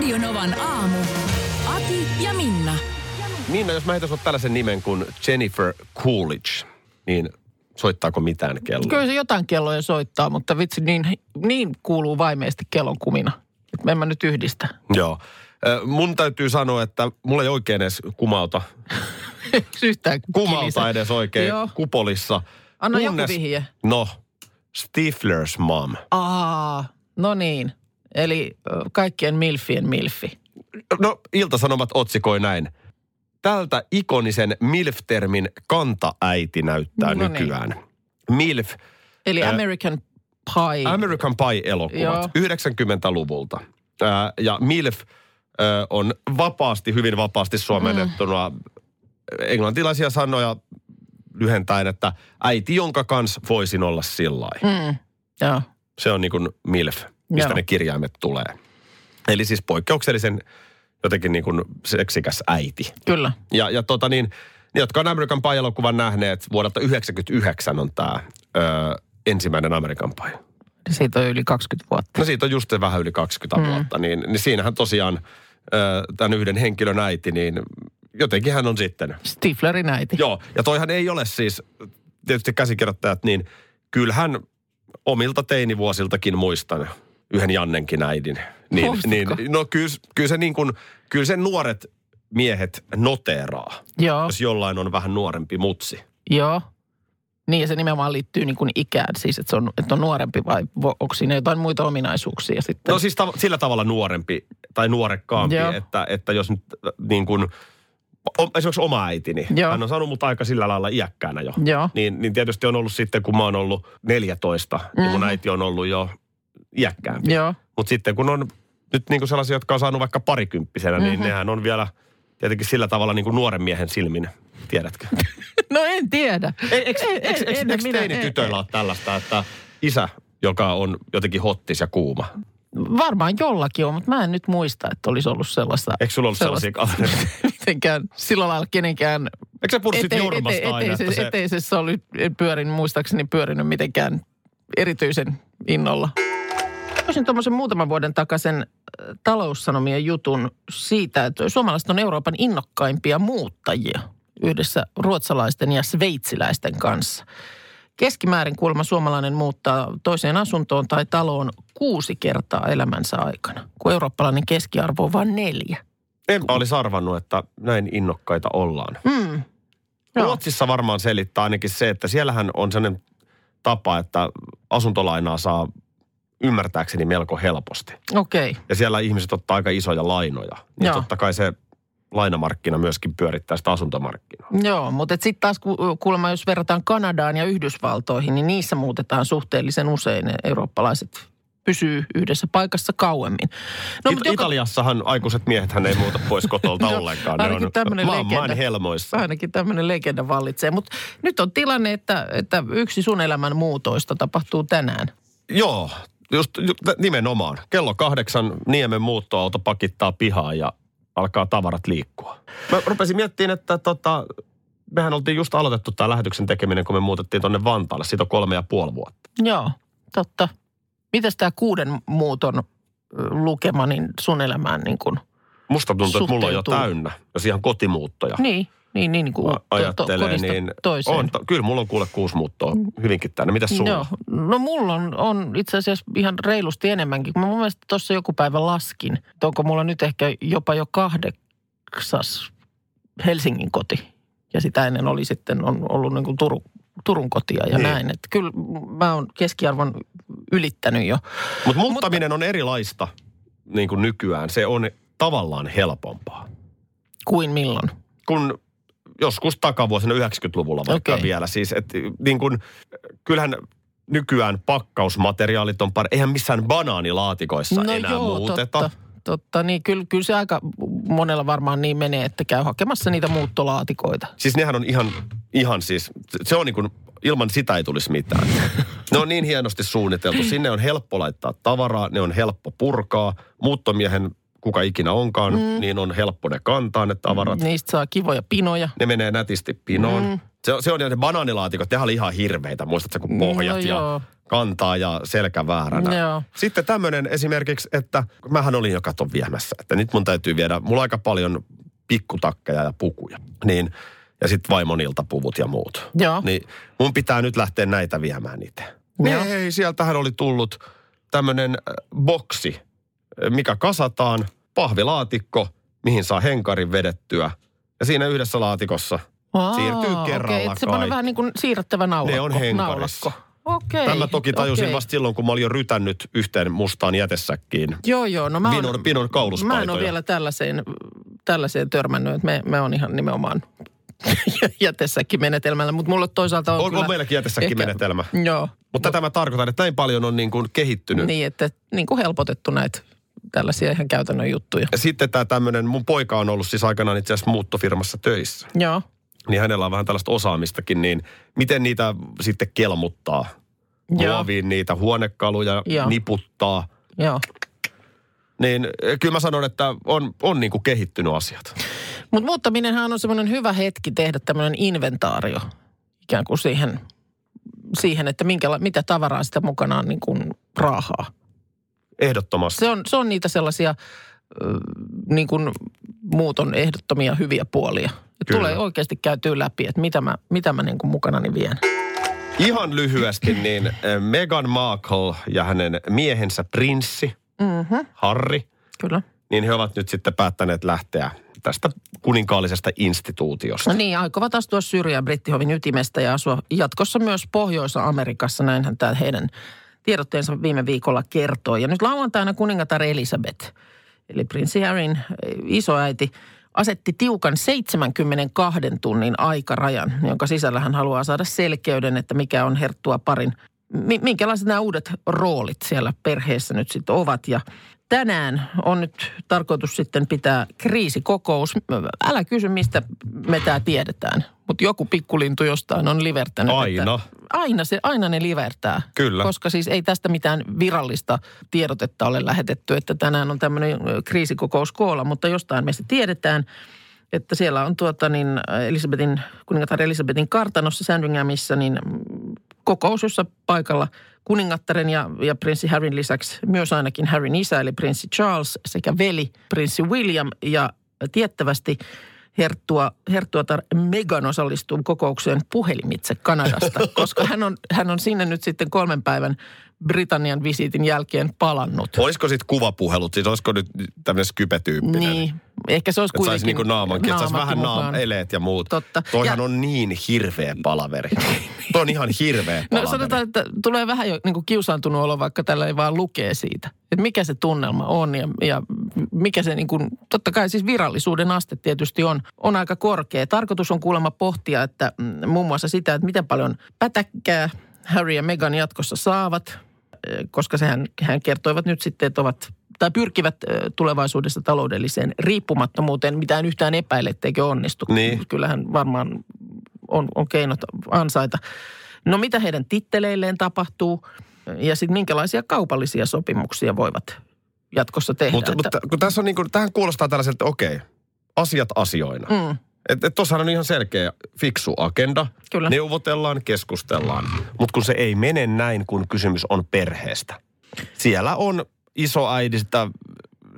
Radionovan aamu. Ati ja Minna. Minna, jos mä heitän sulle tällaisen nimen kuin Jennifer Coolidge, niin soittaako mitään kelloa? Kyllä se jotain kelloja soittaa, mutta vitsi, niin, niin kuuluu vaimeesti kellon kumina. Että en mä nyt yhdistä. Joo. Mun täytyy sanoa, että mulla ei oikein edes kumauta, Yhtään kumauta edes oikein Joo. kupolissa. Anna joku vihje. No, Stifler's mom. Aa, no niin. Eli kaikkien milfien milfi. No, Ilta-Sanomat otsikoi näin. Tältä ikonisen MILF-termin kantaäiti näyttää No niin. nykyään. MILF, Eli Ä- American Pie. American Pie-elokuvat Joo. 90-luvulta. Ää, ja MILF ö, on vapaasti, hyvin vapaasti suomennettuna englantilaisia sanoja lyhentäen, että äiti, jonka kanssa voisin olla sillä Mm, joo. Se on niin kuin MILF, mistä Joo. ne kirjaimet tulee. Eli siis poikkeuksellisen jotenkin niin kuin seksikäs äiti. Kyllä. Ja, ja tota niin, ne, jotka on American Pie-elokuvan nähneet, vuodelta 1999 on tämä ö, ensimmäinen American Pie. Siitä on yli 20 vuotta. No siitä on just vähän yli 20 mm. vuotta, niin, niin siinähän tosiaan ö, tämän yhden henkilön äiti, niin jotenkin hän on sitten. Stiflerin äiti. Joo, ja toihan ei ole siis, tietysti käsikirjoittajat, niin kyllähän omilta teinivuosiltakin muistan yhden Jannenkin äidin. Niin, niin, no kyllä, kyllä se niin kuin, kyllä sen nuoret miehet noteeraa, Joo, jos jollain on vähän nuorempi mutsi. joo. Niin ja se nimenomaan liittyy niin kuin ikään, siis että, se on, että on nuorempi vai onko siinä jotain muita ominaisuuksia sitten? No siis tav- sillä tavalla nuorempi tai nuorekkaampi, Joo. että, että jos nyt äh, niin kuin, o- esimerkiksi oma äitini, Joo. hän on saanut mut aika sillä lailla iäkkäänä jo. Joo. Niin, niin tietysti on ollut sitten, kun mä oon ollut 14, mm-hmm. niin mun äiti on ollut jo iäkkäämpi. Joo. Mutta sitten kun on nyt niin kuin sellaisia, jotka on saanut vaikka parikymppisenä, mm-hmm. niin nehän on vielä tietenkin sillä tavalla niin kuin nuoren miehen silmin, tiedätkö? No en tiedä. Eikö teinitytöillä ole tällaista, että isä, joka on jotenkin hottis ja kuuma. Varmaan jollakin on, mutta mä en nyt muista, että olisi ollut sellaista. Eikö sulla ollut sellaisia kavereita? mitenkään sillä lailla kenenkään Eikö sä puhunut siitä Jormasta aina, että eteisessä, se... eteisessä oli pyörin, muistaakseni pyörinyt mitenkään erityisen innolla. Olisin tuommoisen muutaman vuoden takaisen äh, taloussanomien jutun siitä, että suomalaiset on Euroopan innokkaimpia muuttajia yhdessä ruotsalaisten ja sveitsiläisten kanssa. Keskimäärin kuulemma suomalainen muuttaa toiseen asuntoon tai taloon kuusi kertaa elämänsä aikana, kun eurooppalainen keskiarvo on vain neljä. Enpä olisi arvannut, että näin innokkaita ollaan. Mm. Joo. Ruotsissa varmaan selittää ainakin se, että siellähän on sellainen tapa, että asuntolainaa saa ymmärtääkseni melko helposti. Okei. Okay. Ja siellä ihmiset ottaa aika isoja lainoja. Niin Joo. totta kai se lainamarkkina myöskin pyörittää sitä asuntomarkkinaa. Joo, mutta sitten taas ku- kuulemma, jos verrataan Kanadaan ja Yhdysvaltoihin, niin niissä muutetaan suhteellisen usein. Ne Eurooppalaiset pysyy yhdessä paikassa kauemmin. No, It- Italiassahan aikuiset miehethän ei muuta pois kotolta No, ollenkaan. Ne ainakin on tämmönen maan, legenda. maan helmoissa. Ainakin tämmöinen legenda vallitsee. Mutta nyt on tilanne, että, että yksi sun elämän muutoista tapahtuu tänään. Joo, just ju- nimenomaan. Kello kahdeksan Niemen muuttoauto pakittaa pihaa ja alkaa tavarat liikkua. Mä rupesin miettimään, että tota, mehän oltiin just aloitettu tämä lähetyksen tekeminen, kun me muutettiin tonne Vantaalle. Siitä on kolme ja puoli vuotta. Joo, totta. Mitäs tämä kuuden muuton lukema niin sun elämään niin kuin, Musta tuntuu, että mulla on jo Suhteutuu. täynnä, jos ihan kotimuuttoja niin, niin, niin, niin kuin ajattelee, kodista niin toiseen. on, to, kyllä mulla on kuule kuusi muuttoa hyvinkin täynnä. Mitäs sulla? Joo. No mulla on, on itse asiassa ihan reilusti enemmänkin. Mä mun mielestä tuossa joku päivä laskin. että Onko mulla nyt ehkä jopa jo kahdeksas Helsingin koti. Ja sitä ennen oli sitten on ollut niin kuin Turu, Turun kotia ja Niin. näin. Että kyllä mä oon keskiarvon ylittänyt jo. Mutta muuttaminen on erilaista niin kuin nykyään. Se on tavallaan helpompaa. Kuin milloin? kun joskus takavuosina 90-luvulla vaikka Okei. vielä. Siis, että niin kuin, kyllähän nykyään pakkausmateriaalit on pari. Eihän missään banaanilaatikoissa no enää joo, muuteta. totta. totta. Niin kyllä, kyllä se aika monella varmaan niin menee, että käy hakemassa niitä muuttolaatikoita. Siis nehän on ihan, ihan siis, se on niin kuin, ilman sitä ei tulisi mitään. Ne on niin hienosti suunniteltu. Sinne on helppo laittaa tavaraa, ne on helppo purkaa. Muuttomiehen, kuka ikinä onkaan, mm. niin on helppo ne kantaa ne tavarat. Niistä saa kivoja pinoja. Ne menee nätisti pinoon. Mm. Se, on- se on ja ne banaanilaatikot, tehän oli ihan hirveitä. Muistatko, kun pohjat No ja joo. kantaa ja selkä vääränä. Joo. Sitten tämmöinen esimerkiksi, että mähän olin jo katon viemässä, että nyt mun täytyy viedä, mulla on aika paljon pikkutakkeja ja pukuja. Niin, ja sitten vaimon iltapuvut ja muut. Joo. Niin mun pitää nyt lähteä näitä viemään itse. Joo. Ei, sieltähän oli tullut tämmöinen boksi, äh, mikä kasataan, pahvilaatikko, mihin saa henkarin vedettyä. Ja siinä yhdessä laatikossa Aa, siirtyy kerralla että semmoinen kaikki. vähän niin kuin siirrettävä naulakko. Ne on henkarissa. naulakko. Okei. Tämä toki tajusin okei. vasta silloin, kun mä olin jo rytännyt yhteen mustaan jätesäkkiin. Joo, joo. No mä Pinon- oon, pinon kauluspaitoja. Mä en ole vielä tällaiseen, tällaiseen törmännyt. että Me, me on ihan nimenomaan jätessäkin-menetelmällä, mutta mulla toisaalta on On, kyllä... on meilläkin jätessäkin-menetelmä. Joo. Mutta tätä mä tarkoitan, että näin paljon on niin kuin kehittynyt. Niin, että niin kuin helpotettu näitä tällaisia ihan käytännön juttuja. Ja Sitten tämä tämmöinen, mun poika on ollut siis aikanaan itse asiassa muuttofirmassa töissä. Joo. Niin hänellä on vähän tällaista osaamistakin, niin miten niitä sitten kelmuttaa? Joo. Muoviin niitä huonekaluja, Joo. niputtaa. Joo. Niin eh, kyllä mä sanon, että on, on niin kuin kehittynyt asiat. Mutta muuttaminenhan on semmoinen hyvä hetki tehdä tämmöinen inventaario ikään kuin siihen, siihen että minkäla, mitä tavaraa sitä mukanaan niin kuin raahaa. Ehdottomasti. Se on, se on niitä sellaisia niin kuin muuton ehdottomia hyviä puolia. Kyllä. tulee oikeasti käytyä läpi, että mitä mä, mitä mä niin kuin mukanani vien. Ihan lyhyesti, niin Meghan Markle ja hänen miehensä prinssi, Mm-hmm. Harry, Kyllä. niin he ovat nyt sitten päättäneet lähteä tästä kuninkaallisesta instituutiosta. No niin, aikovat astua syrjään brittihovin ytimestä ja asua jatkossa myös Pohjois-Amerikassa. Näinhän tämä heidän tiedotteensa viime viikolla kertoi. Ja nyt lauantaina kuningatar Elisabeth, eli prinssi Harryn eh, isoäiti, asetti tiukan 72 tunnin aikarajan, jonka sisällä hän haluaa saada selkeyden, että mikä on herttua parin, mi- minkälaiset nämä uudet roolit siellä perheessä nyt sitten ovat. Ja tänään on nyt tarkoitus sitten pitää kriisikokous. Älä kysy, mistä me tämä tiedetään, mutta joku pikkulintu jostain on livertänyt. Aina. Että aina, se, aina ne livertää. Kyllä. Koska siis ei tästä mitään virallista tiedotetta ole lähetetty, että tänään on tämmöinen kriisikokous koolla, mutta jostain me se tiedetään, että siellä on tuota niin Elisabetin, kuningatar Elisabetin kartanossa Sandringhamissa niin mm, kokous, jossa paikalla kuningattaren ja, ja prinssi Harryn lisäksi myös ainakin Harryn isä eli prinssi Charles sekä veli prinssi William. Ja tiettävästi Herttua, Herttuatar Megan osallistuu kokoukseen puhelimitse Kanadasta, koska hän on, hän on sinne nyt sitten kolmen päivän Britannian visiitin jälkeen palannut. Olisiko sitten kuvapuhelut, siis olisiko nyt tämmöinen skypetyyppinen? Niin, ehkä se olisi Että kuitenkin... saisi niinku naamankin, että saisi naamatkin vähän naam, eleet ja muut. Totta. Toihan Ja- on niin hirveä palaveri. Toi on ihan hirveä No palaveri. sanotaan, että tulee vähän jo niin kuin kiusaantunut olo, vaikka tällä ei vaan lukee siitä. Että mikä se tunnelma on ja, ja mikä se niin kuin, totta kai siis virallisuuden aste tietysti on, on aika korkea. Tarkoitus on kuulemma pohtia, että mm, muun muassa sitä, että miten paljon pätäkkää Harry ja Meghan jatkossa saavat, koska sehän hän kertoivat nyt sitten, että ovat tai pyrkivät tulevaisuudessa taloudelliseen riippumattomuuteen, mitään yhtään epäile, etteikö onnistu. Niin. Kyllähän varmaan on, on keinot ansaita. No mitä heidän titteleilleen tapahtuu ja sitten minkälaisia kaupallisia sopimuksia voivat jatkossa tehdä. Mutta, että, mutta kun tässä on niin kuin, tähän kuulostaa tällaiselta, että okei, asiat asioina. mm, Että et tossahan on ihan selkeä, fiksu agenda. Kyllä. Neuvotellaan, keskustellaan. Mutta kun se ei mene näin, kun kysymys on perheestä. Siellä on isoäidistä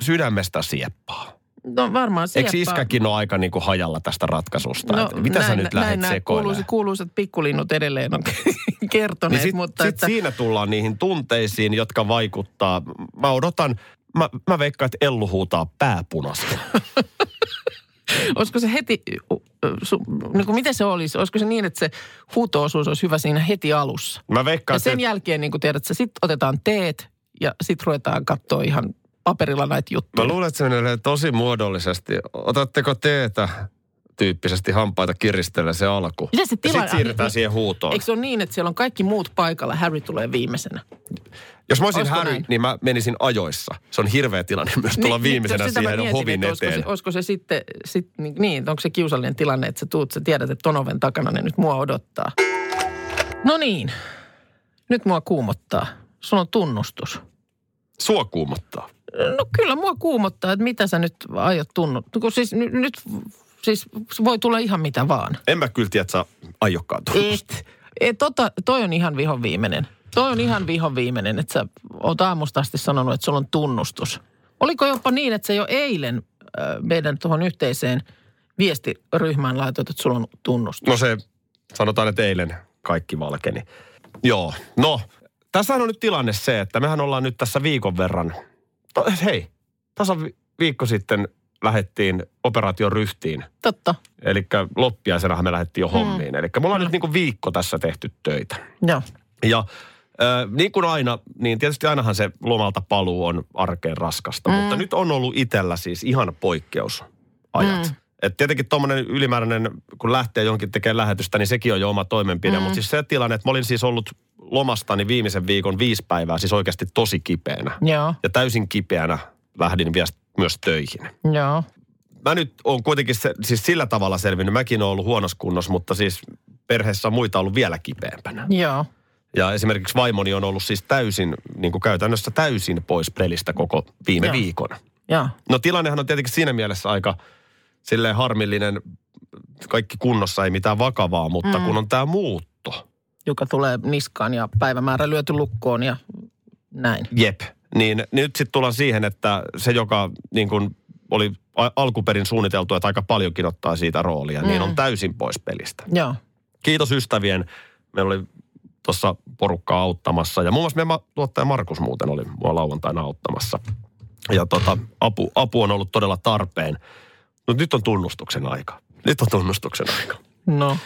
sydämestä sieppaa. no varmaan Eikö sieppaa. iskäkin ole aika niin kuin hajalla tästä ratkaisusta? No, mitä sä nyt lähdet näin sekoilemaan? kuuluisat, kuuluisat pikkulinnut edelleen on kertoneet, Niin sit, mutta sit että, siinä tullaan niihin tunteisiin, jotka vaikuttaa. Mä odotan, mä, mä veikkaan, että Ellu huutaa pääpunaista. olisiko se heti, su, niin kuin miten se olisi? Olisiko se niin, että se huuto-osuus olisi hyvä siinä heti alussa? Mä veikkaan, Ja että sen jälkeen, niin kuin tiedät, sitten otetaan teet ja sitten ruvetaan katsoa ihan paperilla näitä juttuja. Mä luulen, että se menee tosi muodollisesti. Otatteko teetä? Tyyppisesti hampaita kiristellä se alku. Miten se ja tila- sitten siirrytään niin- siihen huutoon. Eikö se ole niin, että siellä on kaikki muut paikalla, Harry tulee viimeisenä? Jos mä olisin Olisiko Harry, näin? niin mä menisin ajoissa. Se on hirveä tilanne myös tulla Niin, viimeisenä sitä mä siihen mietin, hovin että olisiko eteen. Se, olisiko se sitten, sit, niin, niin, onko se kiusallinen tilanne, että sä tuut, sä tiedät, että ton oven takana ne nyt mua odottaa. No niin, nyt mua kuumottaa. Sulla on tunnustus. Sua kuumottaa. No kyllä mua kuumottaa, että mitä sä nyt aiot tunnustaa. Kun siis ny- nyt, siis voi tulla ihan mitä vaan. En mä kyllä tiedä, että sä aiokkaan. Et. Et, tota, toi on ihan vihon viimeinen. Toi on ihan vihon viimeinen, että sä oot aamusta asti sanonut, että sulla on tunnustus. Oliko jopa niin, että sä jo eilen äh, meidän tuohon yhteiseen viestiryhmään laitoit, että sulla on tunnustus? No se, sanotaan, että eilen kaikki valkeni. Joo, no, tässä on nyt tilanne se, että mehän ollaan nyt tässä viikon verran, hei, tasan vi- viikko sitten lähettiin operaation ryhtiin. Totta, Eli loppiaisenahan me lähdettiin jo Mm. hommiin. Eli me ollaan nyt niin kuin viikko tässä tehty töitä. joo. Ja äh, niin kuin aina, niin tietysti ainahan se lomalta paluu on arkeen raskasta. Mm. Mutta nyt on ollut itsellä siis ihan poikkeusajat. Mm. Et tietenkin tuommoinen ylimääräinen, kun lähtee jonkin tekemään lähetystä, niin sekin on jo oma toimenpide. Mm. Mutta siis se tilanne, että mä olin siis ollut lomastani viimeisen viikon viisi päivää, siis oikeasti tosi kipeänä. Joo, Ja täysin kipeänä lähdin vielä myös töihin. joo. Mä nyt on kuitenkin se, siis sillä tavalla selvinnyt. Mäkin olen ollut huonossa kunnossa, mutta siis perheessä on muita ollut vielä kipeämpänä. Joo, Ja esimerkiksi vaimoni on ollut siis täysin, niin kuin käytännössä täysin pois pelistä koko viime Joo. viikon. joo. No tilannehan on tietenkin siinä mielessä aika silleen harmillinen, kaikki kunnossa ei mitään vakavaa, mutta mm. kun on tämä muutto, Joka tulee niskaan ja päivämäärä lyöty lukkoon ja näin. jep, niin nyt sitten tullaan siihen, että se joka niin kuin oli alkuperin suunniteltu, että aika paljonkin ottaa siitä roolia, mm. niin on täysin pois pelistä. Joo, Kiitos ystävien. Meillä oli tuossa porukkaa auttamassa. Ja muun muassa meidän tuottaja Markus muuten oli mua lauantaina auttamassa. Ja tota, apu, apu on ollut todella tarpeen. Mutta nyt on tunnustuksen aika. Nyt on tunnustuksen aika. no.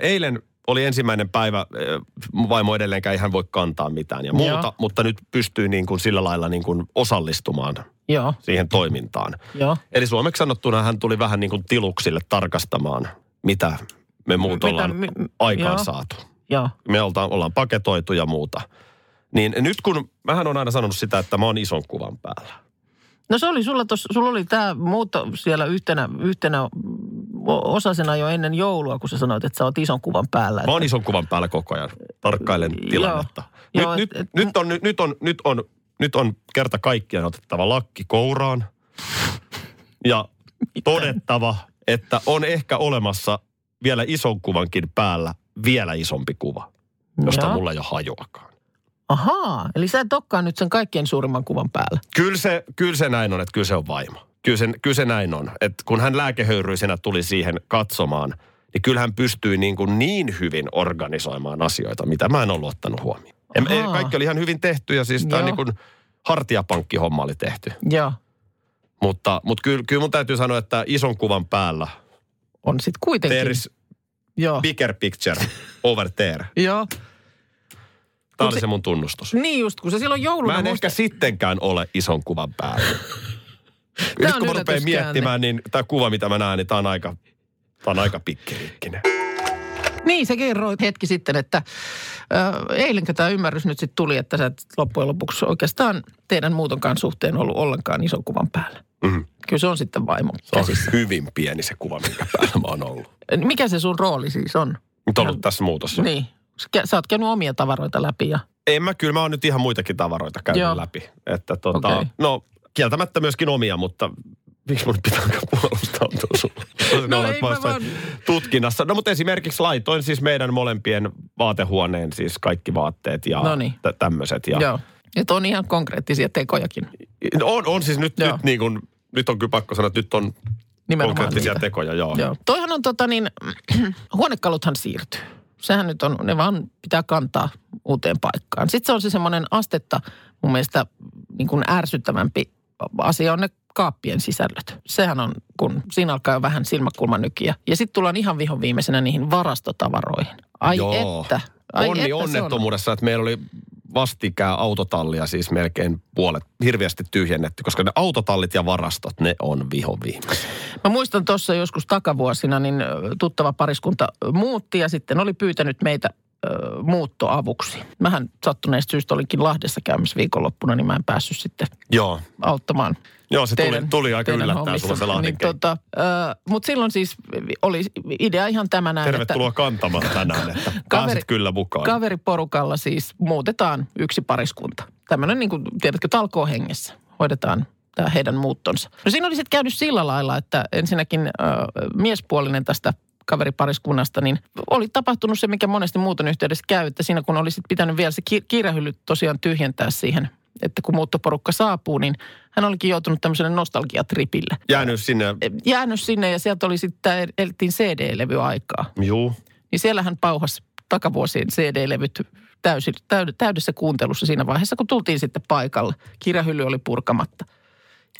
Eilen oli ensimmäinen päivä, mun vaimo edelleenkään ei hän voi kantaa mitään ja muuta, Joo. mutta nyt pystyy niin kuin sillä lailla niin kuin osallistumaan Joo, siihen toimintaan. joo. Eli suomeksi sanottuna hän tuli vähän niin kuin tiluksille tarkastamaan, mitä me muut Mitä ollaan mi- aikaan joo. saatu Joo, me oltaan, ollaan paketoitu ja muuta. Niin nyt kun, mähän on aina sanonut sitä, että mä oon ison kuvan päällä. No se oli sulla tos, sulla oli tämä muutto siellä yhtenä, yhtenä osasena jo ennen joulua, kun sä sanoit, että sä oot ison kuvan päällä. Mä oon ison kuvan päällä koko ajan, tarkkailen Joo. tilannetta. Nyt, Joo, nyt, et- et- nyt, on, nyt, nyt, on, nyt, on, nyt on kerta kaikkiaan otettava lakki kouraan ja todettava, että on ehkä olemassa vielä ison kuvankin päällä vielä isompi kuva, josta Joo. mulla ei ole hajuakaan. Ahaa, eli sä et olekaan nyt sen kaikkein suurimman kuvan päällä. Kyllä se, kyllä se näin on, että kyllä se on vaimo. Kyllä se, kyllä se näin on. Että kun hän lääkehöyryisenä tuli siihen katsomaan, niin kyllä hän pystyi niin, kuin niin hyvin organisoimaan asioita, mitä mä en ollut ottanut huomioon. En, ei, kaikki oli ihan hyvin tehty ja siis tämä niin kuin hartiapankkihomma oli tehty. Joo, Mutta, mutta kyllä, kyllä mun täytyy sanoa, että ison kuvan päällä on sitten kuitenkin. there is Joo, bigger picture over there. joo. Tämä oli se- se mun tunnustus. Niin just, kun se silloin jouluna... Mä en musta- ehkä sittenkään ole ison kuvan päällä. Nyt kun mä rupean miettimään, niin tämä kuva, mitä mä näen, niin tämä on aika, tää on aika pikkiriikkinen. Niin, se kerroit hetki sitten, että ö, eilenkö tämä ymmärrys nyt sitten tuli, että sä et loppujen lopuksi oikeastaan teidän muutonkaan suhteen ollut ollenkaan ison kuvan päällä. Mhm. Kyllä se on sitten vaimo Se on käsissä. hyvin pieni se kuva, minkä päällä mä oon ollut. Mikä se sun rooli siis on? Nyt on ollut tässä muutossa. Niin. Sä oot käynyt omia tavaroita läpi ja... En mä, kyllä mä oon nyt ihan muitakin tavaroita käynyt Joo. läpi. Että tota, Okei. no kieltämättä myöskin omia, mutta miksi mun pitää alkaa puolustautua sulle? No ei mä vaan- tutkinnassa. No mutta esimerkiksi laitoin siis meidän molempien vaatehuoneen siis kaikki vaatteet ja tä- tämmöiset. Ja Joo. Että on ihan konkreettisia tekojakin. on, on siis nyt, Joo. nyt niin kuin, nyt on kyllä pakko sanoa, että nyt on Nimenomaan konkreettisia niitä. tekoja, joo. Joo. Toihan on tota niin, huonekaluthan siirtyy. Sehän nyt on, ne vaan pitää kantaa uuteen paikkaan. Sitten se on se semmoinen astetta mun mielestä niin kuin ärsyttävämpi asia on ne kaappien sisällöt. Sehän on, kun siinä alkaa jo vähän silmäkulmanykiä. Ja sitten tullaan ihan vihon viimeisenä niihin varastotavaroihin. Ai Joo. että. Ai Onni että se on. onnettomuudessa, että meillä oli vastikään autotallia siis melkein puolet hirveästi tyhjennetty, koska ne autotallit ja varastot, ne on viho viimeisiä. Mä muistan tuossa joskus takavuosina, niin tuttava pariskunta muutti ja sitten oli pyytänyt meitä ö, muuttoavuksi. Mähän sattuneesta syystä olinkin Lahdessa käymässä viikonloppuna, niin mä en päässyt sitten Joo. auttamaan Joo, se tuli, teidän- tuli aika teidän yllättäen sulla se niin, tota, Mutta silloin siis oli idea ihan tämä näin, Tervetuloa kantamaan tänään, että pääset kyllä mukaan. Kaveriporukalla siis muutetaan yksi pariskunta. Tämmöinen niin kuin, tiedätkö, talkoo hengessä. Hoidetaan tämä heidän muuttonsa. No siinä oli sitten käynyt sillä lailla, että ensinnäkin äh, miespuolinen tästä kaveripariskunnasta, niin oli tapahtunut se, mikä monesti muuton yhteydessä käy, että siinä kun olisi pitänyt vielä se ki- kirjahylly tosiaan tyhjentää siihen, että kun muuttoporukka saapuu, niin hän olikin joutunut tämmöiselle nostalgiatripille. Jäänyt sinne, Jäänyt sinne ja sieltä oli sitten, elettiin CD-levyaikaa juu. niin siellä hän pauhasi takavuosien CD-levyt täysin, täyd, täydessä kuuntelussa siinä vaiheessa, kun tultiin sitten paikalle. Kirjahylly oli purkamatta.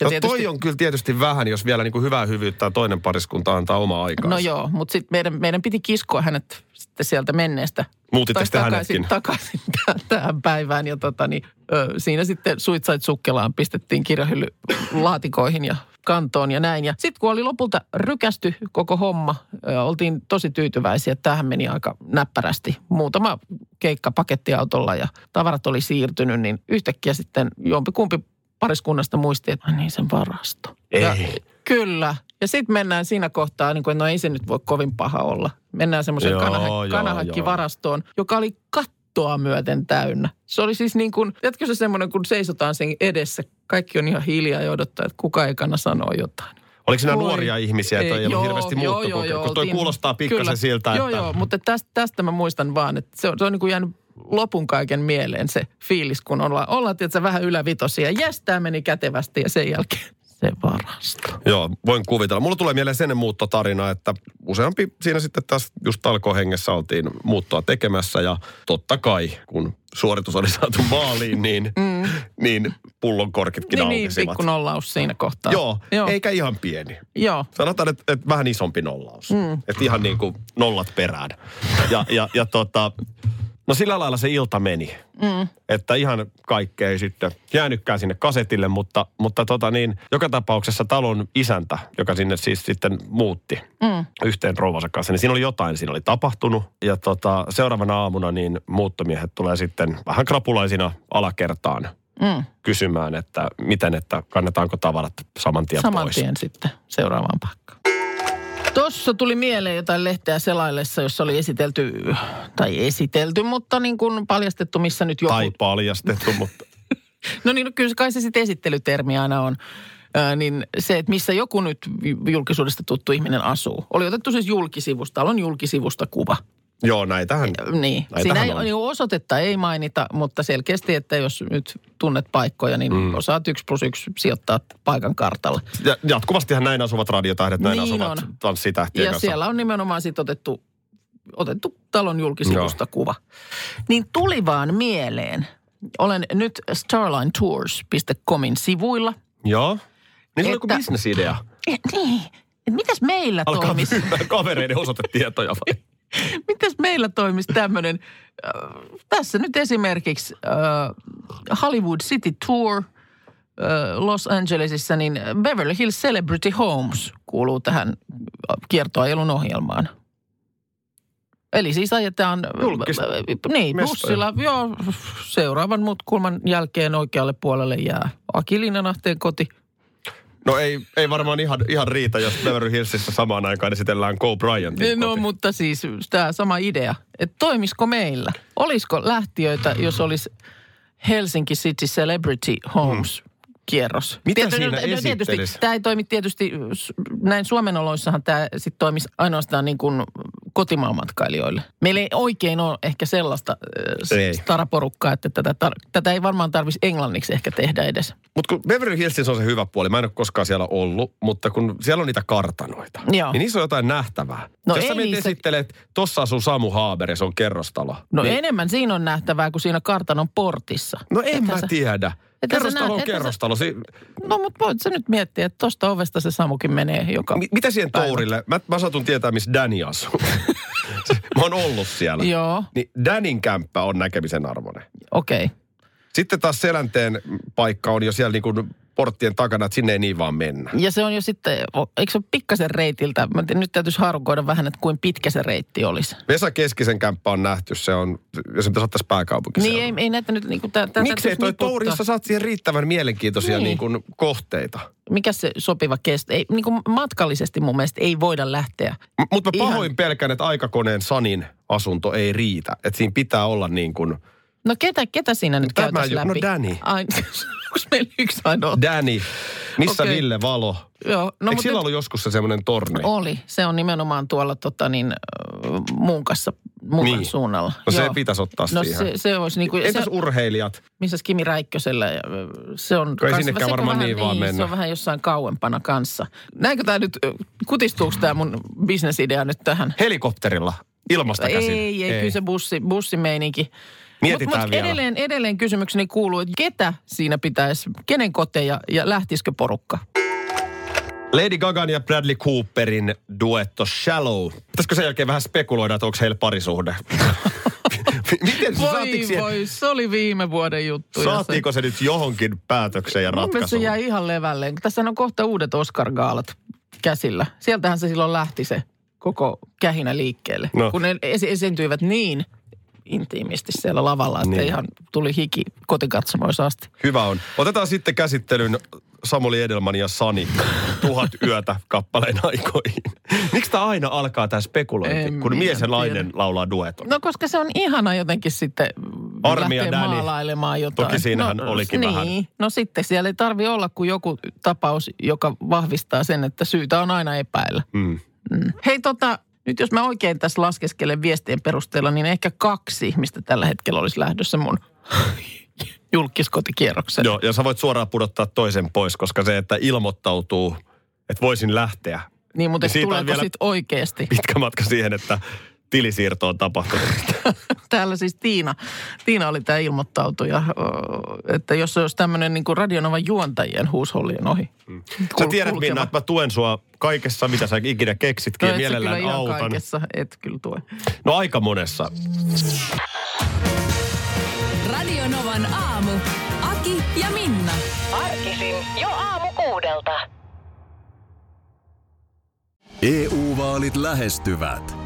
Ja No toi on kyllä tietysti vähän, jos vielä niin kuin hyvää hyvyyttä toinen pariskunta antaa omaa aikaa. No joo, mutta sitten meidän, meidän piti kiskoa hänet sitten sieltä menneestä. Muutitte sitten takaisin, hänetkin? takaisin tähän, tähän päivään. Ja tota, niin, ö, siinä sitten suitsait sukkelaan pistettiin kirjahylly laatikoihin ja kantoon ja näin. Ja sitten kun oli lopulta rykästy koko homma, ö, oltiin tosi tyytyväisiä, että tähän meni aika näppärästi. Muutama keikka pakettiautolla ja tavarat oli siirtynyt, niin yhtäkkiä sitten jompikumpi pariskunnasta muisti, että "Ai niin sen varasto. Ja, Ei. kyllä. Ja sitten mennään siinä kohtaa, niin kuin, että no ei se nyt voi kovin paha olla. Mennään semmoiseen Joo, kanaha- joo, kanahäkkivarastoon, joka oli kattoa myöten täynnä. Se oli siis niin kuin, tiedätkö se semmoinen, kun seisotaan sen edessä, kaikki on ihan hiljaa ja odottaa, että kuka ei kannata sanoa jotain. Oliko siinä nuoria ihmisiä, että ei, ollut joo, hirveästi joo, joo, muuttokokemusta? joo, Kun toi oltiin- kuulostaa pikkasen kyllä. siltä, Joo, että... joo, mutta tästä, tästä mä muistan vaan, että se on, se on niin kuin jäänyt lopun kaiken mieleen se fiilis, kun ollaan, ollaan tietysti vähän ylävitosia. Jes, tämä meni kätevästi ja sen jälkeen se varasto. Joo, voin kuvitella. Mulla tulee mieleen sen muuttotarina, että useampi siinä sitten taas just talkohengessä oltiin muuttoa tekemässä ja totta kai, kun suoritus oli saatu maaliin, niin, mm. niin pullonkorkitkin Niin, niin, aukesivat. pikku nollaus siinä kohtaa. Joo, Joo. eikä ihan pieni. Joo. Sanotaan, että, että vähän isompi nollaus. Mm. Että ihan niin kuin nollat perään. Ja, ja, ja tota, no sillä lailla se ilta meni. Mm. Että ihan kaikkea ei sitten jäänytkään sinne kasetille, mutta, mutta tota niin, joka tapauksessa talon isäntä, joka sinne siis sitten muutti mm. yhteen rouvansa kanssa, niin siinä oli jotain, siinä oli tapahtunut. Ja tota, seuraavana aamuna niin muuttomiehet tulee sitten vähän krapulaisina alakertaan Mm. kysymään, että miten, että kannetaanko tavarat saman tien Saman pois. tien sitten seuraavaan paikkaan. Tuossa tuli mieleen jotain lehteä selaillessa, jossa oli esitelty, tai esitelty, mutta niin kuin paljastettu, missä nyt joku... Tai paljastettu, mutta No niin, no kyllä se kai se sitten esittelytermi aina on. Ää, niin se, että missä joku nyt julkisuudesta tuttu ihminen asuu. Oli otettu siis julkisivusta, talon julkisivusta kuva. Joo, näitähän. Niin, Näitähän siinä ei, on. niin osoitetta ei mainita, mutta selkeästi, että jos nyt tunnet paikkoja, niin mm. osaat yksi plus yksi sijoittaa paikan kartalle. Ja jatkuvastihan näin asuvat radiotähdet, näin Niin asuvat on. tanssitähtien Ja kanssa. siellä on nimenomaan sitten otettu, otettu talon julkisivusta Joo. kuva. Niin tuli vaan mieleen. Olen nyt starlinetours.comin sivuilla. Joo. Niin se oli joku Että- bisnesidea. Eh, niin, mitäs meillä Alkaa toimisi, kavereiden osoitetietoja vai? mitäs meillä toimisi tämmöinen, äh, tässä nyt esimerkiksi äh, Hollywood City Tour äh, Los Angelesissa, niin Beverly Hills Celebrity Homes kuuluu tähän äh, kiertoajelun ohjelmaan. Eli siis ajetaan äh, niin, bussilla, joo, seuraavan mut kulman jälkeen oikealle puolelle jää Aki Linnanahteen koti. No ei, ei varmaan ihan, ihan riitä, jos Beverly Hillsissä samaan aikaan esitellään Go Bryantin No koti. mutta siis tämä sama idea, että toimisiko meillä? Olisiko lähtiöitä, jos olisi Helsinki City Celebrity Homes kierros? Mitä Tietysti- siinä no, tietysti, esittelisi? tämä ei toimi tietysti, näin Suomen oloissahan tämä sitten toimisi ainoastaan niin kuin kotimaanmatkailijoille. Meillä ei oikein ole ehkä sellaista äh, Ei. staraporukkaa, että tätä, tar- tätä ei varmaan tarvitsisi englanniksi ehkä tehdä edes. Mutta kun Beverly Hillsissä on se hyvä puoli, mä en ole koskaan siellä ollut, mutta kun siellä on niitä kartanoita, Joo. niin niissä on jotain nähtävää. No Jos sä niissä- esittelet, tossa asuu Samu Haaber ja se on kerrostalo. No niin, enemmän siinä on nähtävää kuin siinä kartanon portissa. No en Ethän mä sä- tiedä. Sä Kerrostalo on kerrostalo. Si- No mutta voit sä nyt miettiä, että tosta ovesta se Samukin menee joka... Mi- mitä siihen päivä. tourille? Mä, mä satun tietää, missä Danny asuu. mä oon ollut siellä. Joo, Niin Danin kämppä on näkemisen arvoinen. Okei. Okay. Sitten taas selänteen paikka on jo siellä niin kuin porttien takana, että sinne ei niin vaan mennä. Ja se on jo sitten, eikö se ole pikkasen reitiltä? Mä nyt täytyisi harukoida vähän, että kuin pitkä se reitti olisi. Vesa Keskisen kämppä on nähty, se on, jos se pitäisi ottaa. Niin ei, ei näitä nyt niin kuin, tää, Miksei toi Tourissa saat siihen riittävän mielenkiintoisia Niin. niin. kuin kohteita? Mikä se sopiva kesto? Ei, niin kuin matkallisesti mun mielestä ei voida lähteä. Mutta mä Ihan- pahoin pelkään, että aikakoneen Sanin asunto ei riitä. Että siinä pitää olla niin kuin No ketä, ketä siinä nyt Tämä käytäisiin no läpi? Danny. Ai, onko meillä yksi ainoa? Danny, missä Okei. Ville Valo? Joo, No, Eikö mutta sillä ollut joskus se semmoinen torni? oli. Se on nimenomaan tuolla tota niin, äh, Munkassa, Munkan Niin. niin. suunnalla. No se Joo. pitäisi ottaa No siihen. se, se olisi niin kuin, Entäs se, urheilijat? missä Kimi Räikkösellä, se on... Kans- sinnekään se varmaan vähän, niin vaan mennä. Se on vähän jossain kauempana kanssa. Näinkö tämä nyt, kutistuuko tämä mun bisnesidea nyt tähän? Helikopterilla ilmasta käsin? Ei, ei, kyllä se bussi, bussimeininki. Mietitään mut, vielä. Edelleen, edelleen kysymykseni kuuluu, että ketä siinä pitäisi, kenen koteja ja lähtisikö porukka? Lady Gagan ja Bradley Cooperin duetto Shallow. Pitäisikö sen jälkeen vähän spekuloida, että onko heillä parisuhde? Miten se Voi siihen, voi, se oli viime vuoden juttu. saatiinko se nyt johonkin päätökseen ja mielestä se ratkaisuun? jäi ihan levälleen. Tässä on kohta uudet Oscar-gaalat käsillä. Sieltähän se silloin lähti se koko kähinä liikkeelle. No. Kun ne esi- esiintyivät niin intiimisti siellä lavalla, että Niin. ihan tuli hiki kotikatsomoissa asti. Hyvä on. Otetaan sitten käsittelyn Samuli Edelman ja Sani tuhat yötä kappaleen aikoihin. Miksi tämä aina alkaa tämä spekulointi, En kun mies ja nainen laulaa dueton? No koska se on ihana jotenkin sitten Armi ja lähteä Danny. maalailemaan jotain. Toki siinähän no, olikin niin. vähän. No sitten siellä ei tarvi olla kuin joku tapaus, joka vahvistaa sen, että syytä on aina epäillä. Mm. Mm. Hei tota, nyt jos mä oikein tässä laskeskelen viestien perusteella, niin ehkä kaksi ihmistä tällä hetkellä olisi lähdössä mun julkiskotikierroksen. Joo, ja sä voit suoraan pudottaa toisen pois, koska se, että ilmoittautuu, että voisin lähteä, Niin, mutta on tuleeko sitten oikeasti? pitkä matka siihen, että tilisiirto on tapahtunut. Täällä siis Tiina, Tiina oli tämä ilmoittautuja, että jos se olisi tämmöinen niin kuin radionovan juontajien huushollien ohi. Mm. Sä tiedät, Minna, että mä tuen sua kaikessa, mitä sä ikinä keksitkin, no, ja kyllä mielellään ihan autan. kaikessa, et kyllä tue. No aika monessa. Radio Novan aamu. Aki ja Minna. Arkisin jo aamu kuudelta. EU-vaalit lähestyvät.